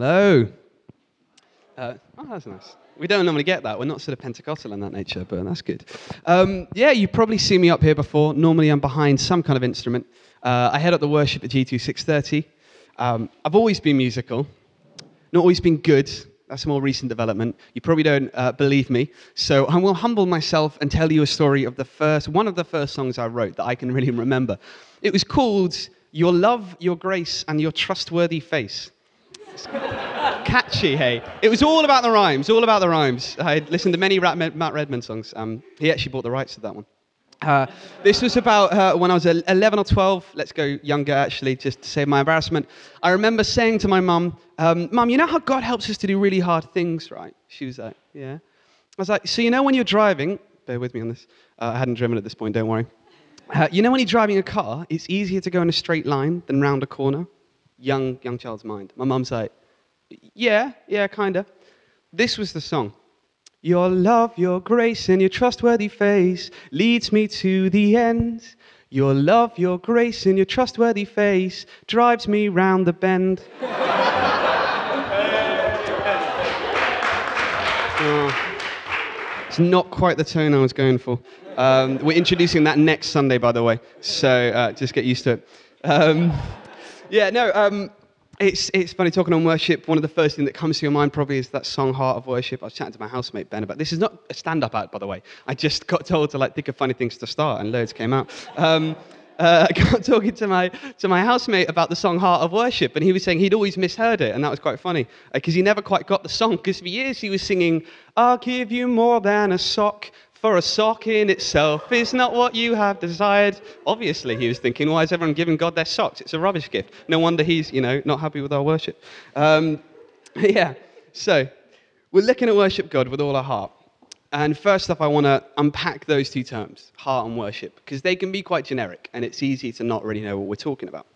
Hello. Uh, oh, that's nice. We don't normally get that. We're not sort of Pentecostal in that nature, but that's good. Um, yeah, you've probably seen me up here before. Normally, I'm behind some kind of instrument. Uh, I head up the worship at G2 630. Um, I've always been musical, not always been good. That's a more recent development. You probably don't uh, believe me, so I will humble myself and tell you a story of the first, one of the first songs I wrote that I can really remember. It was called "Your Love, Your Grace, and Your Trustworthy Face." Catchy, hey. It was all about the rhymes, all about the rhymes. I listened to many Matt Redman songs. Um, he actually bought the rights to that one. Uh, this was about uh, when I was 11 or 12. Let's go younger, actually, just to save my embarrassment. I remember saying to my mum, um, Mum, you know how God helps us to do really hard things, right? She was like, Yeah. I was like, So you know when you're driving, bear with me on this. Uh, I hadn't driven at this point, don't worry. Uh, you know when you're driving a car, it's easier to go in a straight line than round a corner? Young, young child's mind. My mum's like, Yeah, yeah, kinda. This was the song. Your love, your grace, and your trustworthy face leads me to the end. Your love, your grace, and your trustworthy face drives me round the bend. oh, it's not quite the tone I was going for. Um, we're introducing that next Sunday, by the way, so uh, just get used to it. Um, yeah, no, um, it's, it's funny talking on worship. One of the first things that comes to your mind probably is that song "Heart of Worship." I was chatting to my housemate Ben about this. Is not a stand-up act, by the way. I just got told to like think of funny things to start, and loads came out. Um, uh, I got talking to my to my housemate about the song "Heart of Worship," and he was saying he'd always misheard it, and that was quite funny because uh, he never quite got the song. Because for years he was singing, "I'll give you more than a sock." For a sock in itself is not what you have desired. Obviously, he was thinking, why is everyone giving God their socks? It's a rubbish gift. No wonder he's, you know, not happy with our worship. Um, yeah, so we're looking at worship God with all our heart. And first off, I want to unpack those two terms, heart and worship, because they can be quite generic, and it's easy to not really know what we're talking about.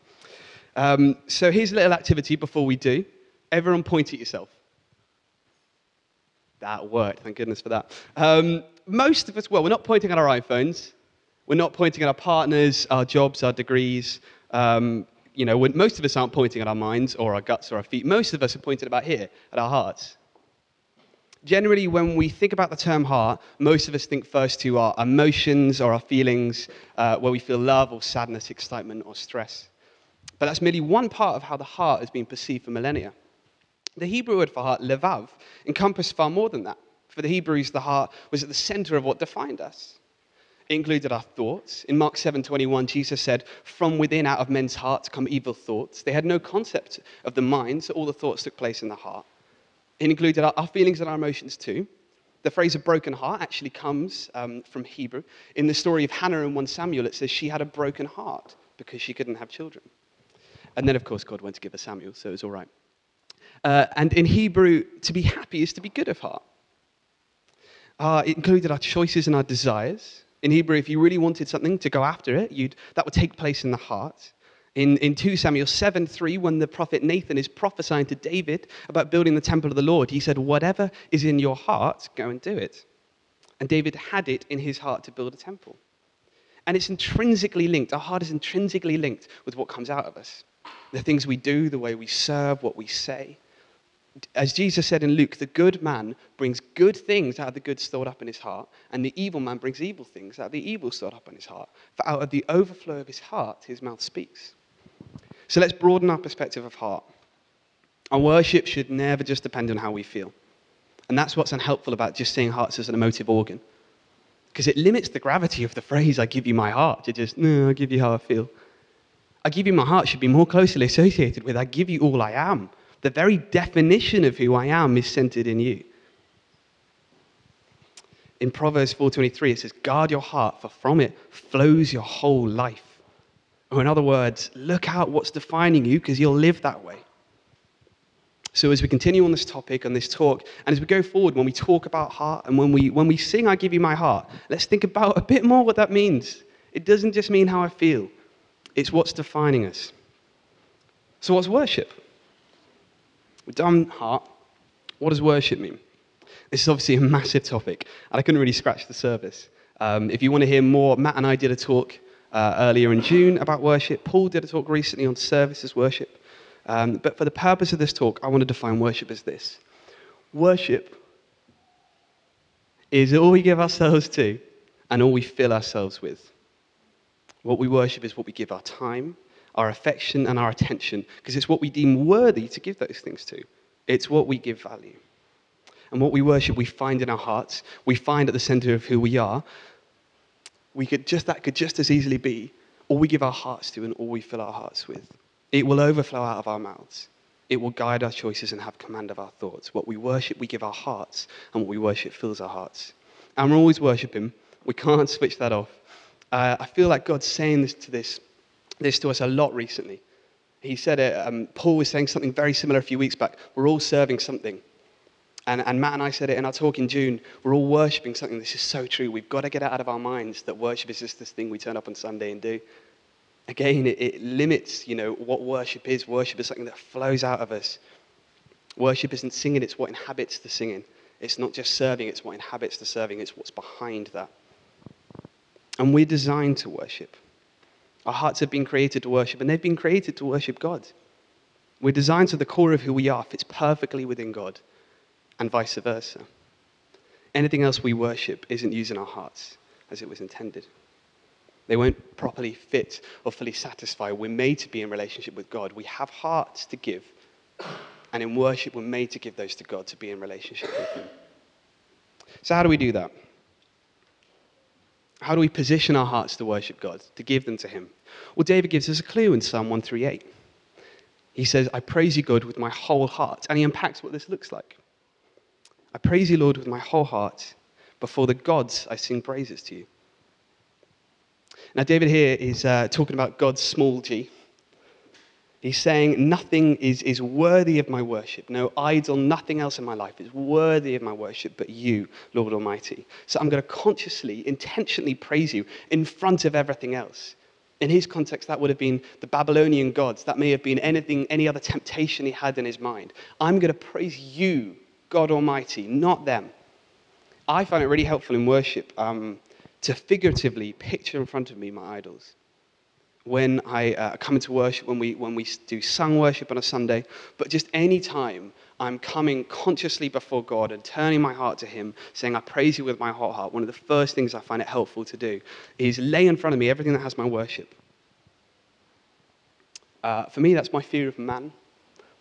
Um, so here's a little activity before we do. Everyone point at yourself. That worked, thank goodness for that. Um, most of us, well, we're not pointing at our iPhones. We're not pointing at our partners, our jobs, our degrees. Um, you know, most of us aren't pointing at our minds or our guts or our feet. Most of us are pointing about here, at our hearts. Generally, when we think about the term heart, most of us think first to our emotions or our feelings, uh, where we feel love or sadness, excitement or stress. But that's merely one part of how the heart has been perceived for millennia. The Hebrew word for heart, levav, encompassed far more than that. For the Hebrews, the heart was at the center of what defined us. It included our thoughts. In Mark 7:21, Jesus said, "From within, out of men's hearts, come evil thoughts." They had no concept of the mind, so all the thoughts took place in the heart. It included our, feelings and our emotions too. The phrase "a broken heart" actually comes um, from Hebrew. In the story of Hannah in 1 Samuel, it says she had a broken heart because she couldn't have children. And then, of course, God went to give her Samuel, so it was all right. Uh, and in Hebrew, to be happy is to be good of heart. Uh, it included our choices and our desires. In Hebrew, if you really wanted something to go after it, you'd, that would take place in the heart. In, in 2 Samuel 7 3, when the prophet Nathan is prophesying to David about building the temple of the Lord, he said, Whatever is in your heart, go and do it. And David had it in his heart to build a temple. And it's intrinsically linked. Our heart is intrinsically linked with what comes out of us the things we do, the way we serve, what we say as Jesus said in Luke, the good man brings good things out of the good stored up in his heart, and the evil man brings evil things out of the evil stored up in his heart. For out of the overflow of his heart, his mouth speaks. So let's broaden our perspective of heart. Our worship should never just depend on how we feel. And that's what's unhelpful about just seeing hearts as an emotive organ. Because it limits the gravity of the phrase, I give you my heart, to just, no, I give you how I feel. I give you my heart should be more closely associated with, I give you all I am the very definition of who I am is centered in you. In Proverbs 4:23 it says guard your heart for from it flows your whole life. Or in other words, look out what's defining you because you'll live that way. So as we continue on this topic, on this talk, and as we go forward, when we talk about heart and when we, when we sing, I give you my heart, let's think about a bit more what that means. It doesn't just mean how I feel, it's what's defining us. So, what's worship? We've done heart. What does worship mean? This is obviously a massive topic, and I couldn't really scratch the surface. Um, if you want to hear more, Matt and I did a talk uh, earlier in June about worship. Paul did a talk recently on service as worship. Um, but for the purpose of this talk, I want to define worship as this worship is all we give ourselves to and all we fill ourselves with. What we worship is what we give our time, our affection, and our attention, because it's what we deem worthy to give those things to. It's what we give value. And what we worship, we find in our hearts, we find at the center of who we are. We could just, that could just as easily be all we give our hearts to and all we fill our hearts with. It will overflow out of our mouths. It will guide our choices and have command of our thoughts. What we worship, we give our hearts, and what we worship fills our hearts. And we're always worshiping. We can't switch that off. Uh, I feel like God's saying this to this, this to us a lot recently. He said it. Um, Paul was saying something very similar a few weeks back. We're all serving something. And, and Matt and I said it in our talk in June. We're all worshipping something. This is so true. We've got to get it out of our minds that worship is just this thing we turn up on Sunday and do. Again, it, it limits, you know, what worship is. Worship is something that flows out of us. Worship isn't singing, it's what inhabits the singing. It's not just serving, it's what inhabits the serving, it's what's behind that. And we're designed to worship. Our hearts have been created to worship, and they've been created to worship God. We're designed so the core of who we are fits perfectly within God, and vice versa. Anything else we worship isn't using our hearts as it was intended. They won't properly fit or fully satisfy. We're made to be in relationship with God. We have hearts to give. And in worship, we're made to give those to God to be in relationship with Him. So, how do we do that? How do we position our hearts to worship God, to give them to Him? Well, David gives us a clue in Psalm 138. He says, I praise you, God, with my whole heart. And he unpacks what this looks like. I praise you, Lord, with my whole heart. Before the gods, I sing praises to you. Now, David here is uh, talking about God's small g. He's saying, Nothing is, is worthy of my worship. No idol, nothing else in my life is worthy of my worship but you, Lord Almighty. So I'm going to consciously, intentionally praise you in front of everything else. In his context, that would have been the Babylonian gods. That may have been anything, any other temptation he had in his mind. I'm going to praise you, God Almighty, not them. I find it really helpful in worship. Um, to figuratively picture in front of me my idols. When I uh, come into worship, when we, when we do sung worship on a Sunday, but just any time I'm coming consciously before God and turning my heart to Him, saying, I praise you with my whole heart, one of the first things I find it helpful to do is lay in front of me everything that has my worship. Uh, for me, that's my fear of man,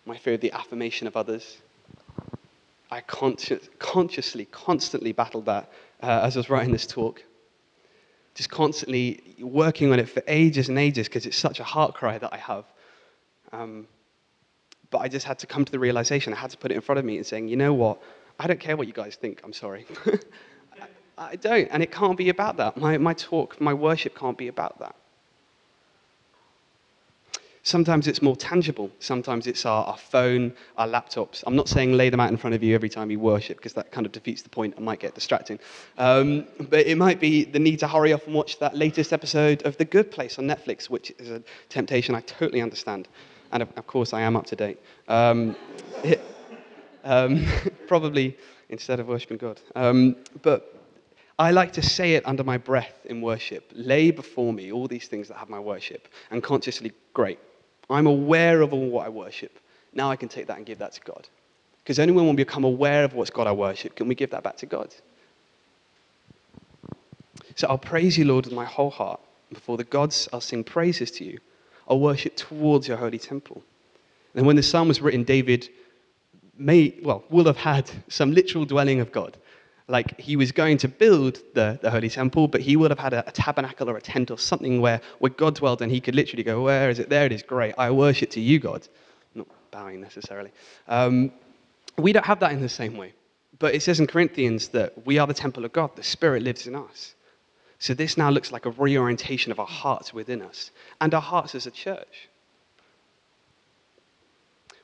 my fear of the affirmation of others. I consci- consciously, constantly battled that uh, as I was writing this talk just constantly working on it for ages and ages because it's such a heart cry that I have. Um, but I just had to come to the realization, I had to put it in front of me and saying, you know what? I don't care what you guys think, I'm sorry. I, I don't, and it can't be about that. My, my talk, my worship can't be about that. Sometimes it's more tangible. Sometimes it's our, our, phone, our laptops. I'm not saying lay them out in front of you every time you worship, because that kind of defeats the point and might get distracting. Um, but it might be the need to hurry off and watch that latest episode of The Good Place on Netflix, which is a temptation I totally understand. And of, of course, I am up to date. Um, it, um, probably instead of worshiping God. Um, but I like to say it under my breath in worship. Lay before me all these things that have my worship, and consciously, great, I'm aware of all what I worship. Now I can take that and give that to God. Because only when we become aware of what's God I worship can we give that back to God. So I'll praise you, Lord, with my whole heart. Before the gods, I'll sing praises to you. I'll worship towards your holy temple. And when the psalm was written, David may, well, will have had some literal dwelling of God. Like he was going to build the, the holy temple, but he would have had a, a, tabernacle or a tent or something where, where God dwelled and he could literally go, Where is it? There it is, great. I worship to you, God. Not bowing necessarily. Um, we don't have that in the same way. But it says in Corinthians that we are the temple of God, the Spirit lives in us. So this now looks like a reorientation of our hearts within us and our hearts as a church.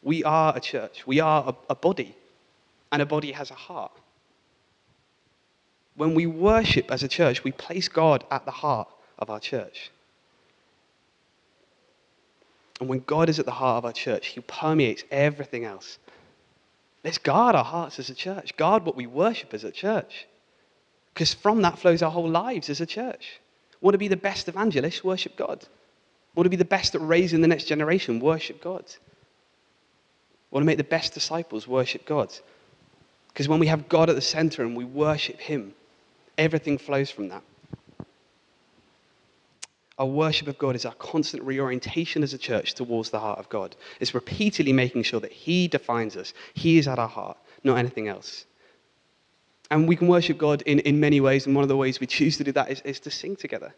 We are a church, we are a, a body, and a body has a heart. When we worship as a church, we place God at the heart of our church. And when God is at the heart of our church, He permeates everything else. Let's guard our hearts as a church, guard what we worship as a church. Because from that flows our whole lives as a church. Want to be the best evangelists? Worship God. Want to be the best at raising the next generation? Worship God. Want to make the best disciples worship God. Because when we have God at the center and we worship Him, everything flows from that. Our worship of God is our constant reorientation as a church towards the heart of God. It's repeatedly making sure that He defines us. He is at our heart, not anything else. And we can worship God in, in many ways, and one of the ways we choose to do that is, is to sing together.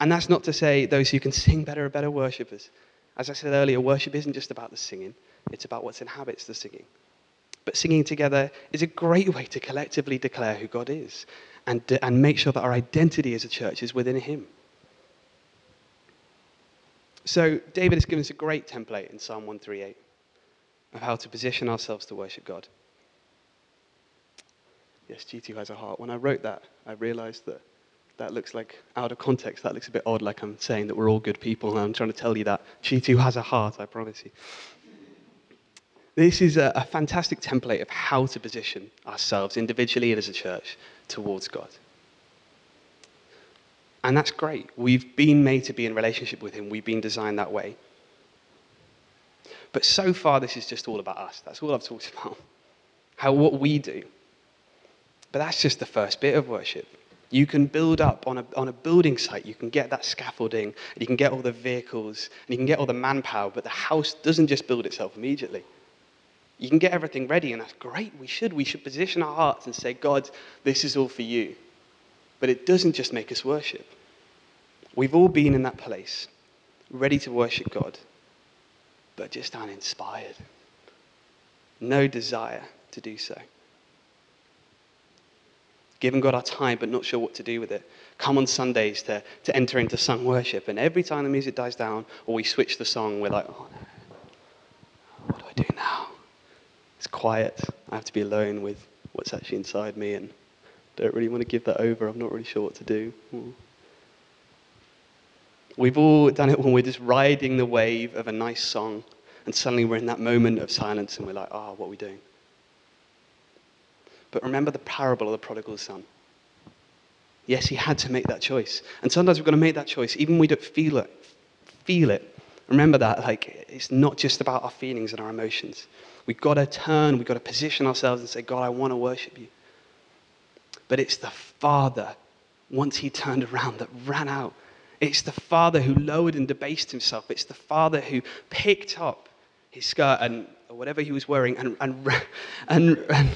And that's not to say those who can sing better are better worshippers. As I said earlier, worship isn't just about the singing, it's about what inhabits the singing. But singing together is a great way to collectively declare who God is and, and make sure that our identity as a church is within Him. So, David has given us a great template in Psalm 138 of how to position ourselves to worship God. Yes, G2 has a heart. When I wrote that, I realized that that looks like, out of context, that looks a bit odd, like I'm saying that we're all good people, and I'm trying to tell you that. G2 has a heart, I promise you. This is a, a fantastic template of how to position ourselves individually and as a church towards God. And that's great. We've been made to be in relationship with Him, we've been designed that way. But so far, this is just all about us. That's all I've talked about. How what we do. But that's just the first bit of worship. You can build up on a, on a building site, you can get that scaffolding, and you can get all the vehicles, and you can get all the manpower, but the house doesn't just build itself immediately. You can get everything ready, and that's great. We should. We should position our hearts and say, God, this is all for you. But it doesn't just make us worship. We've all been in that place, ready to worship God, but just uninspired. No desire to do so. Giving God our time, but not sure what to do with it. Come on Sundays to, to enter into sung worship, and every time the music dies down or we switch the song, we're like, oh no, what do I do now? Quiet. I have to be alone with what's actually inside me, and don't really want to give that over. I'm not really sure what to do. We've all done it when we're just riding the wave of a nice song, and suddenly we're in that moment of silence, and we're like, ah, oh, what are we doing? But remember the parable of the prodigal son. Yes, he had to make that choice. And sometimes we're going to make that choice, even when we don't feel it. Feel it. Remember that, like, it's not just about our feelings and our emotions. We've got to turn, we've got to position ourselves and say, God, I want to worship you. But it's the Father, once he turned around, that ran out. It's the Father who lowered and debased himself. It's the Father who picked up his skirt and whatever he was wearing and, and, and, and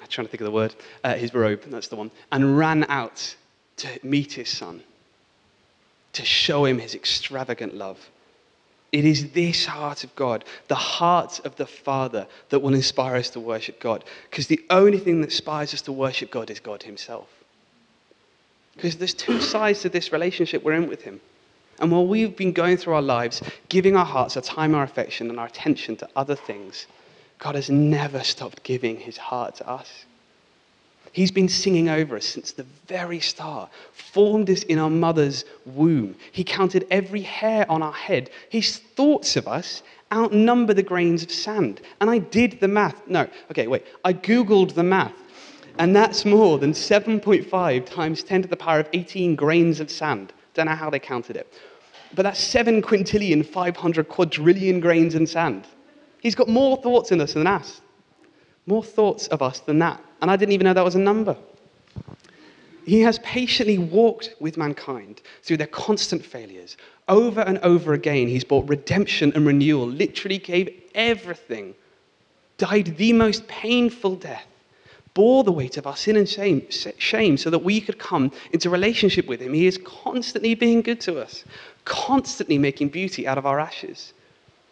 I'm trying to think of the word, uh, his robe, that's the one, and ran out to meet his son, to show him his extravagant love. It is this heart of God, the heart of the Father, that will inspire us to worship God. Because the only thing that inspires us to worship God is God Himself. Because there's two sides to this relationship we're in with Him. And while we've been going through our lives, giving our hearts, our time, our affection, and our attention to other things, God has never stopped giving His heart to us. He's been singing over us since the very start, formed us in our mother's womb. He counted every hair on our head. His thoughts of us outnumber the grains of sand. And I did the math. No, okay, wait. I Googled the math. And that's more than 7.5 times 10 to the power of 18 grains of sand. Don't know how they counted it. But that's 7 quintillion, 500 quadrillion grains in sand. He's got more thoughts in us than us. More thoughts of us than that. And I didn't even know that was a number. He has patiently walked with mankind through their constant failures. Over and over again, he's brought redemption and renewal, literally gave everything, died the most painful death, bore the weight of our sin and shame, shame so that we could come into relationship with him. He is constantly being good to us, constantly making beauty out of our ashes.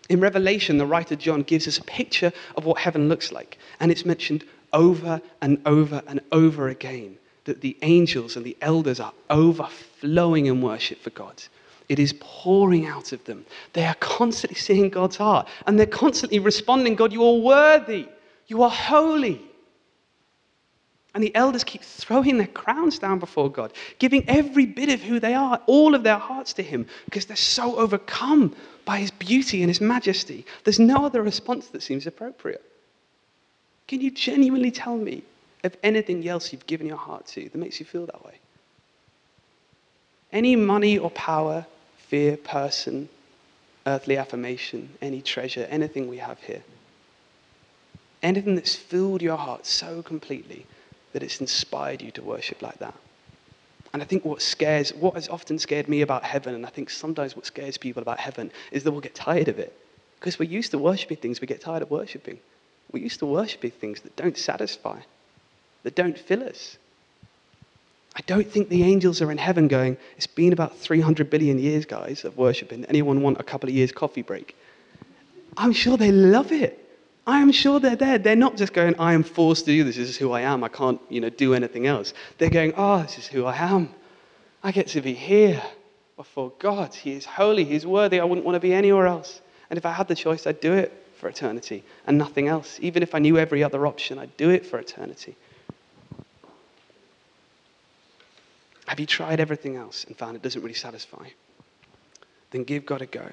In Revelation, the writer John gives us a picture of what heaven looks like, and it's mentioned over and over and over again that the angels and the elders are overflowing in worship for God. It is pouring out of them. They are constantly seeing God's heart and they're constantly responding God, you are worthy, you are holy. And the elders keep throwing their crowns down before God, giving every bit of who they are, all of their hearts to Him, because they're so overcome by His beauty and His majesty. There's no other response that seems appropriate. Can you genuinely tell me of anything else you've given your heart to that makes you feel that way? Any money or power, fear, person, earthly affirmation, any treasure, anything we have here. Anything that's filled your heart so completely that it's inspired you to worship like that. And I think what scares, what has often scared me about heaven, and I think sometimes what scares people about heaven, is that we'll get tired of it. Because we're used to worshiping things we get tired of worshiping. We're used to worshiping things that don't satisfy, that don't fill us. I don't think the angels are in heaven going, it's been about 300 billion years, guys, of worshiping. Anyone want a couple of years coffee break? I'm sure they love it. I am sure they're there. They're not just going, I am forced to do this. This is who I am. I can't, you know, do anything else. They're going, oh, this is who I am. I get to be here before God. He is holy. He's worthy. I wouldn't want to be anywhere else. And if I had the choice, I'd do it for eternity and nothing else. Even if I knew every other option, I'd do it for eternity. Have you tried everything else and found it doesn't really satisfy? Then give God a go.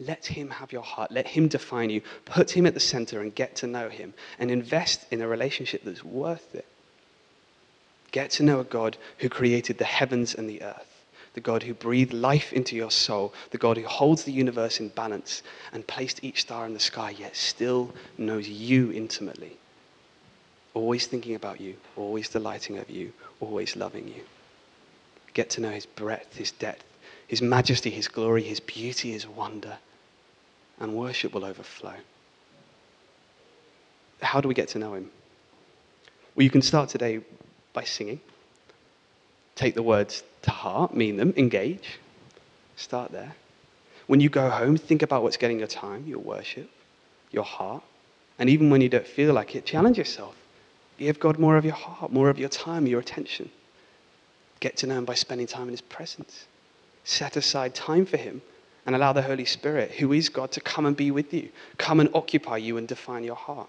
Let Him have your heart. Let Him define you. Put Him at the center and get to know Him and invest in a relationship that's worth it. Get to know a God who created the heavens and the earth, the God who breathed life into your soul, the God who holds the universe in balance and placed each star in the sky, yet still knows you intimately. Always thinking about you, always delighting over you, always loving you. Get to know His breadth, His depth, His majesty, His glory, His beauty, His wonder and worship will overflow. How do we get to know Him? Well, you can start today by singing. Take the words to heart, mean them, engage. Start there. When you go home, think about what's getting your time, your worship, your heart. And even when you don't feel like it, challenge yourself. Give God more of your heart, more of your time, your attention. Get to know Him by spending time in His presence. Set aside time for Him and allow the Holy Spirit, who is God, to come and be with you, come and occupy you and define your heart.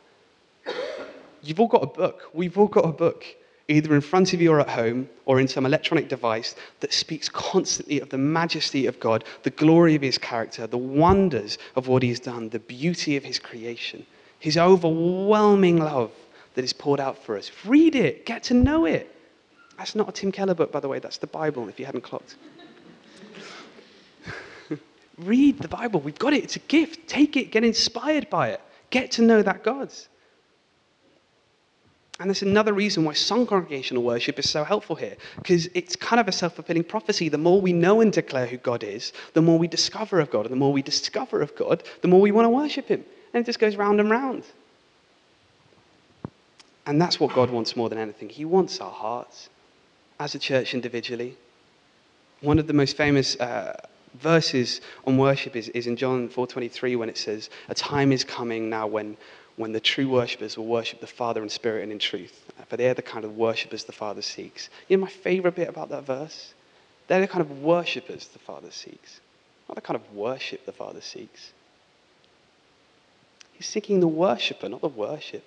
You've all got a book. We've all got a book, either in front of you or at home or in some electronic device that speaks constantly of the majesty of God, the glory of his character, the wonders of what he's done, the beauty of his creation, his overwhelming love that is poured out for us. Read it, get to know it. That's not a Tim Keller book, by the way, that's the Bible, if you hadn't clocked. Read the Bible. We've got it. It's a gift. Take it. Get inspired by it. Get to know that God. And there's another reason why sung congregational worship is so helpful here, because it's kind of a self fulfilling prophecy. The more we know and declare who God is, the more we discover of God. And the more we discover of God, the more we want to worship Him. And it just goes round and round. And that's what God wants more than anything. He wants our hearts as a church individually. One of the most famous uh, verses on worship is, is in John 4.23 when it says, a time is coming now when, when the true worshippers will worship the Father in spirit and in truth. Uh, for they're the kind of worshippers the Father seeks. You know my favorite bit about that verse? They're the kind of worshippers the Father seeks. Not the kind of worship the Father seeks. He's seeking the worshiper, not the worship.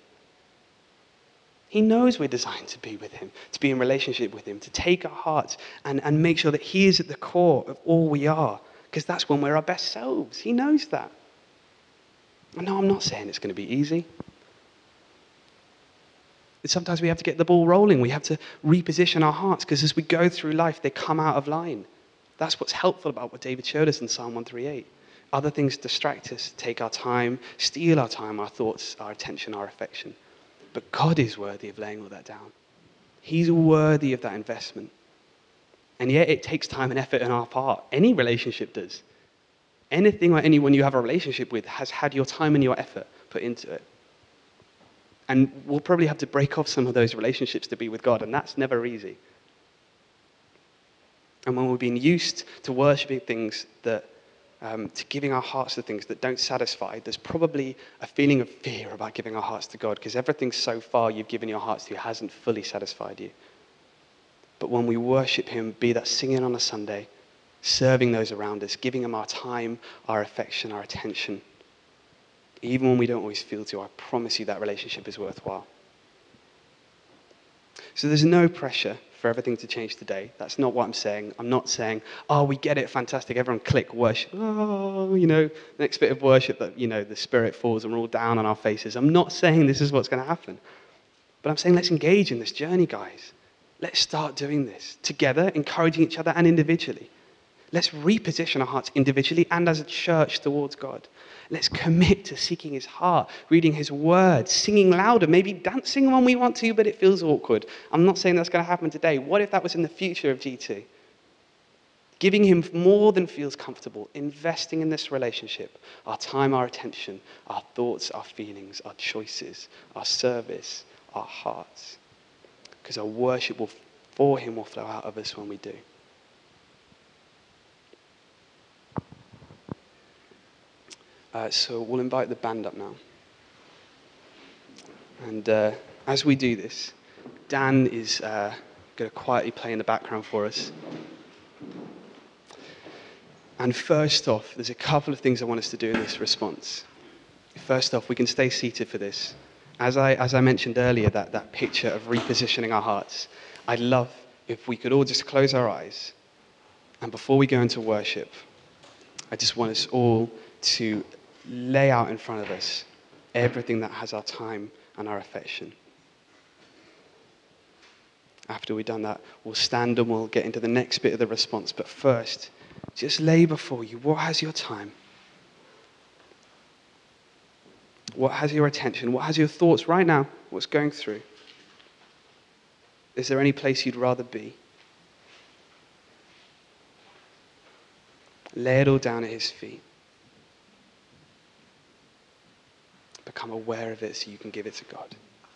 He knows we're designed to be with Him, to be in relationship with Him, to take our hearts and, and make sure that He is at the core of all we are, because that's when we're our best selves. He knows that. No, I'm not saying it's going to be easy. Sometimes we have to get the ball rolling. We have to reposition our hearts, because as we go through life, they come out of line. That's what's helpful about what David showed us in Psalm 138. Other things distract us, take our time, steal our time, our thoughts, our attention, our affection. But God is worthy of laying all that down. He's worthy of that investment. And yet it takes time and effort on our part. Any relationship does. Anything or anyone you have a relationship with has had your time and your effort put into it. And we'll probably have to break off some of those relationships to be with God, and that's never easy. And when we've been used to worshiping things that um, to giving our hearts to things that don't satisfy, there's probably a feeling of fear about giving our hearts to God because everything so far you've given your hearts to hasn't fully satisfied you. But when we worship Him, be that singing on a Sunday, serving those around us, giving them our time, our affection, our attention, even when we don't always feel to, I promise you that relationship is worthwhile. So there's no pressure for everything to change today. That's not what I'm saying. I'm not saying, oh, we get it, fantastic, everyone click, worship. Oh, you know, next bit of worship that, you know, the Spirit falls and we're all down on our faces. I'm not saying this is what's going to happen. But I'm saying let's engage in this journey, guys. Let's start doing this together, encouraging each other and individually. Let's reposition our hearts individually and as a church towards God. Let's commit to seeking his heart, reading his word, singing louder, maybe dancing when we want to, but it feels awkward. I'm not saying that's going to happen today. What if that was in the future of G2? Giving him more than feels comfortable, investing in this relationship, our time, our attention, our thoughts, our feelings, our choices, our service, our hearts. Because our worship will, for him will flow out of us when we do. Uh, so we'll invite the band up now. And uh, as we do this, Dan is uh, going to quietly play in the background for us. And first off, there's a couple of things I want us to do in this response. First off, we can stay seated for this. As I, as I mentioned earlier, that, that picture of repositioning our hearts, I'd love if we could all just close our eyes. And before we go into worship, I just want us all to lay out in front of us everything that has our time and our affection. After we've done that, we'll stand and we'll get into the next bit of the response. But first, just lay before you what has your time? What has your attention? What has your thoughts right now? What's going through? Is there any place you'd rather be? Lay it all down at his feet. Become aware of it so you can give it to God.